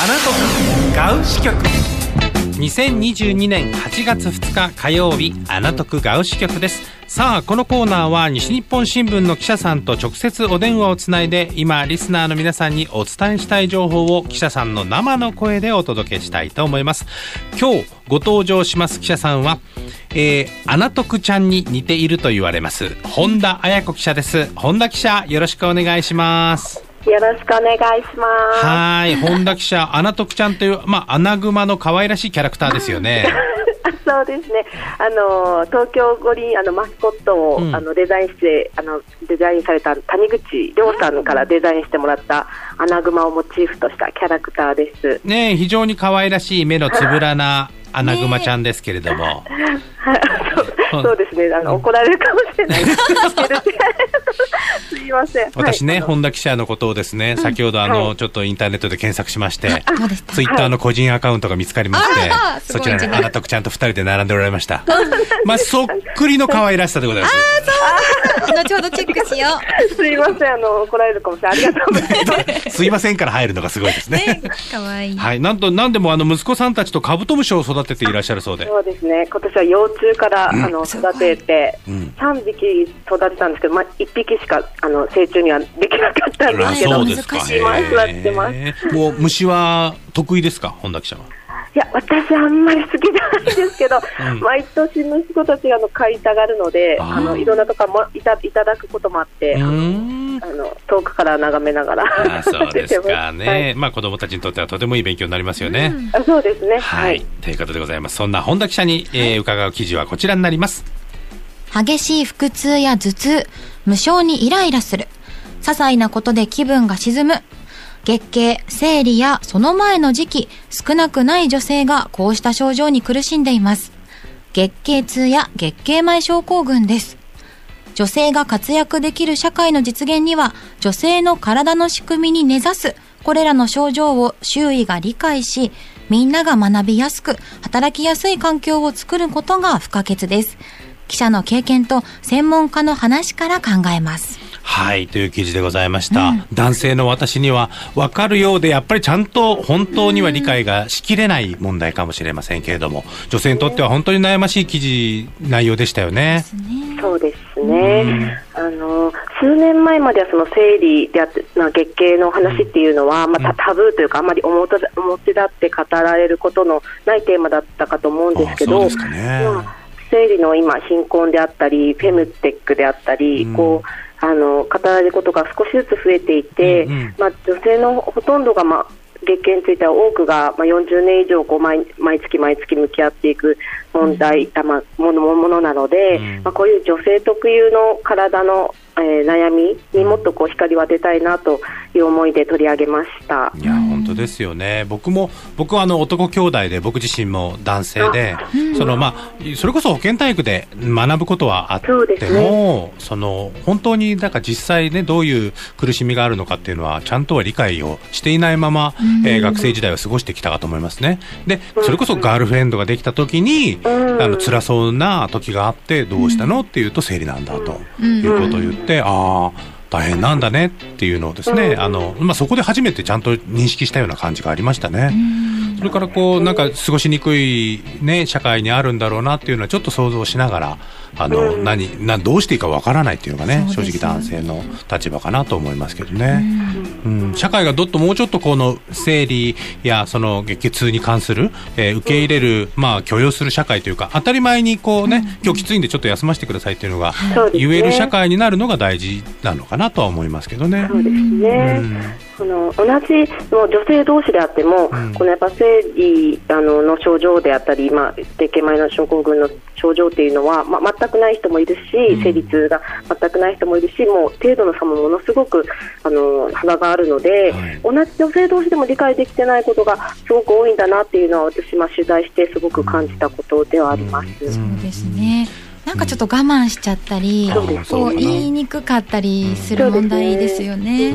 あなとガウ支局。2022年8月2日火曜日アナトクガウ支局です。さあこのコーナーは西日本新聞の記者さんと直接お電話をつないで今リスナーの皆さんにお伝えしたい情報を記者さんの生の声でお届けしたいと思います。今日ご登場します記者さんは、えー、アナトクちゃんに似ていると言われます。本田彩子記者です。本田記者よろしくお願いします。よろしくお願いします。はい、本田記者、アナトクちゃんという、まあ、アナグマの可愛らしいキャラクターですよね。そうですね。あの東京五輪あのマスコットを、うん、あのデザインしてあのデザインされた谷口亮さんからデザインしてもらったアナグマをモチーフとしたキャラクターです。ね非常に可愛らしい目のつぶらなアナグマちゃんですけれども。そうですね、あの、怒られるかもしれないですけど、すいません。私ね、本田記者のことをですね、先ほどあの、ちょっとインターネットで検索しまして、ツイッターの個人アカウントが見つかりまして、そちらにあなたくちゃんと二人で並んでおられました。まあ、そっくりの可愛らしさでございます。あそう 後ほどチェックしよう。すいません、あの、怒られるかもしれない。ありがとうございます。すいませんから入るのがすごいですね。可愛いはい、なんと、なんでもあの、息子さんたちとカブトムシを育てていらっしゃるそうで。そうですね、今年は幼虫から、あの、育てて、3匹育てたんですけど、まあ、1匹しかあの成虫にはできなかったんですけど、そうですか。今育てます。もう虫は得意ですか、本田記者は。いや、私あんまり好きじゃないですけど、うん、毎年息子たちがあの買いたがるので、あのいろんなとこもいたいただくこともあって、あの遠くから眺めながら。あそうですかね、はい、まあ子供たちにとってはとてもいい勉強になりますよね。うん、そうですね。はい、ということでございます。そんな本田記者に、えー、伺う記事はこちらになります。激しい腹痛や頭痛、無性にイライラする、些細なことで気分が沈む、月経、生理やその前の時期、少なくない女性がこうした症状に苦しんでいます。月経痛や月経前症候群です。女性が活躍できる社会の実現には、女性の体の仕組みに根ざす、これらの症状を周囲が理解し、みんなが学びやすく、働きやすい環境を作ることが不可欠です。記者の経験と専門家の話から考えます。はい、という記事でございました。うん、男性の私には分かるようで、やっぱりちゃんと本当には理解がしきれない問題かもしれませんけれども、女性にとっては本当に悩ましい記事、内容でしたよね。そうですね。うん、あの、数年前まではその生理であって、まあ、月経の話っていうのは、またタブーというか、あまり表表立って語られることのないテーマだったかと思うんですけど、そうですかね。まあ生理の今、貧困であったり、フェムテックであったり、うん、こうあの語られることが少しずつ増えていて、うんうん、まあ、女性のほとんどが、まあ、月経については多くが、まあ、40年以上こう毎毎月毎月向き合っていく問題、うん、まあ、ものものなので、うん、まあ、こういう女性特有の体のえー、悩みにもっとこう光を当てたいなという思いで取り上げましたですよね、僕も僕はあの男兄弟で僕自身も男性で、そのまあ、それこそ保健体育で学ぶことはあっても、そ、ね、の本当になんか実際、ね、どういう苦しみがあるのかっていうのはちゃんとは理解をしていないまま、えー、学生時代を過ごしてきたかと思いますね。でそれこそガールフレンドができた時に、あの辛そうな時があってどうしたのっていうと生理なんだということを言って。ってああ大変なんだねっていうのをですね、あのまあ、そこで初めてちゃんと認識したような感じがありましたね。それからこうなんか過ごしにくい、ね、社会にあるんだろうなっていうのはちょっと想像しながらあの、うん、何などうしていいかわからないっていうのがね正直男性の立場かなと思いますけどね、うん、うん、社会がどっともうちょっとこの生理やその月経痛に関する、えー、受け入れる、まあ、許容する社会というか当たり前にこうね、今日きついんでちょっと休ませてくださいっていうのが言える社会になるのが大事なのかなとは思いますけどね。そうですね、その同じの女性同士であっても、このやっぱ生理あのの症状であったり、まあ、月経前の症候群の症状っていうのは、まあ、全くない人もいるし、生理痛が全くない人もいるし、もう程度の差もものすごくあの幅があるので、はい、同じ女性同士でも理解できてないことがすごく多いんだなっていうのは、私、まあ、取材してすごく感じたことではあります。そうですねなんかちょっと我慢しちゃったり、うん、こう言いにくかったりする問題ですよね。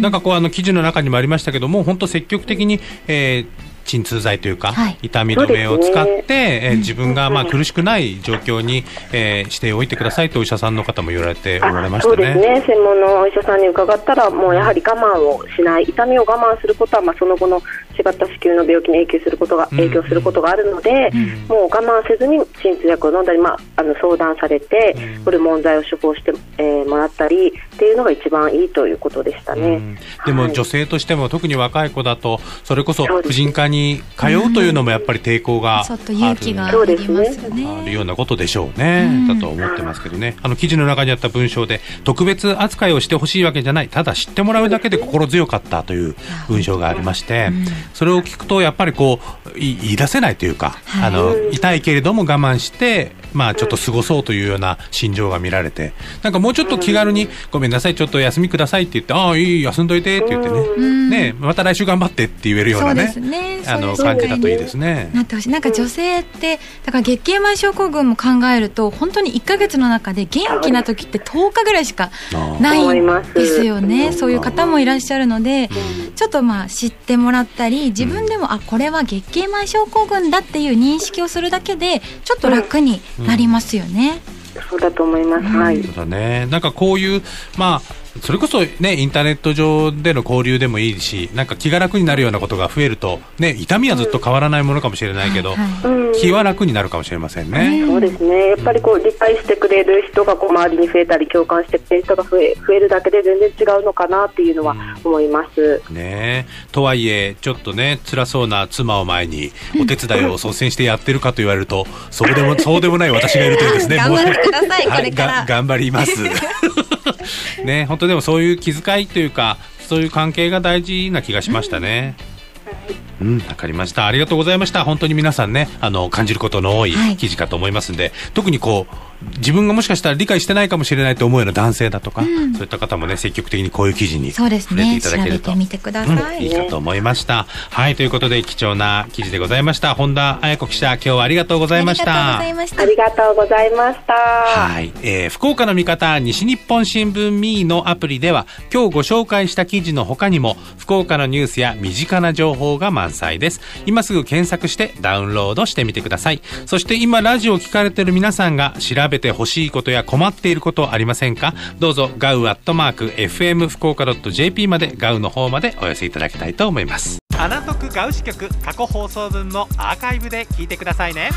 なんかこうあの記事の中にもありましたけども、本当積極的に、えー鎮痛剤というか、はい、痛み止めを使って、ね、えー、自分がまあ苦しくない状況に、えー、しておいてくださいとお医者さんの方も言われておられましたね。そうですね。専門のお医者さんに伺ったら、もうやはり我慢をしない、痛みを我慢することは、まあ、その後の違った子宮の病気に影響することが、影響することがあるので、うん、もう我慢せずに鎮痛薬を飲んだり、まあ、あの相談されて、ホルモン剤を処方して、えー、もらったりっていうのが一番いいということでしたね。うん、でも女性としても、特に若い子だと、それこそ婦人科に通うというのもやっぱり抵抗がある、ちょっと勇気がありますね。あるようなことでしょうね、だと思ってますけどね。あの記事の中にあった文章で、特別扱いをしてほしいわけじゃない、ただ知ってもらうだけで心強かったという文章がありまして、それを聞くと、やっぱりこう言い出せないというか、はい、あの痛いけれども我慢して、まあ、ちょっと過ごそうというような心情が見られて、なんかもうちょっと気軽に、ごめんなさい、ちょっと休みくださいって言って、ああ、いい、休んどいてって言ってね、ねまた来週頑張ってって言えるようなね、ねあの感じだといいですね。なってほしい。なんか女性って、だから月経前症候群も考えると、本当に1か月の中で元気な時って10日ぐらいしかないんですよね。そういう方もいらっしゃるので、ちょっとまあ知ってもらったり、自分でも、あ、これは月経前症候群だっていう認識をするだけで、ちょっと楽になりますよね。そうだと思います。はい。そうだね。なんかこういう、まあ、それこそね、インターネット上での交流でもいいし、なんか気が楽になるようなことが増えると、ね、痛みはずっと変わらないものかもしれないけど、うん気は楽になるかもしれませんね。そうですね。やっぱりこう、理解してくれる人がこう周りに増えたり、共感してくれる人が増え増えるだけで全然違うのかなっていうのは思います。うん、ねとはいえ、ちょっとね、辛そうな妻を前に、お手伝いを率先してやってるかと言われると、そうでも、そうでもない私がいるというですね。頑張ってください、これから。頑張ります。ね、本当でもそういう気遣いというか、そういう関係が大事な気がしましたね。うん、わかりました。ありがとうございました。本当に皆さんね、あの、感じることの多い記事かと思いますんで、はい、特にこう、自分がもしかしたら理解してないかもしれないと思うような男性だとか、うん、そういった方もね、積極的にこういう記事に触れていただけると、ね、てうん、いいかと思いました。はい、ということで貴重な記事でございました。本田彩子記者、今日はありがとうございました。ありがとうございました。はい、えー、福岡の味方、西日本新聞ミーのアプリでは、今日ご紹介した記事の他にも、福岡のニュースや身近な情報が満載です。今すぐ検索してダウンロードしてみてください。そして今ラジオを聞かれている皆さんが調べてほしいことや困っていることありませんか？どうぞガウアットマーク FM 福岡 .jp までガウの方までお寄せいただきたいと思います。アナトクガウ支局過去放送分もアーカイブで聞いてくださいね。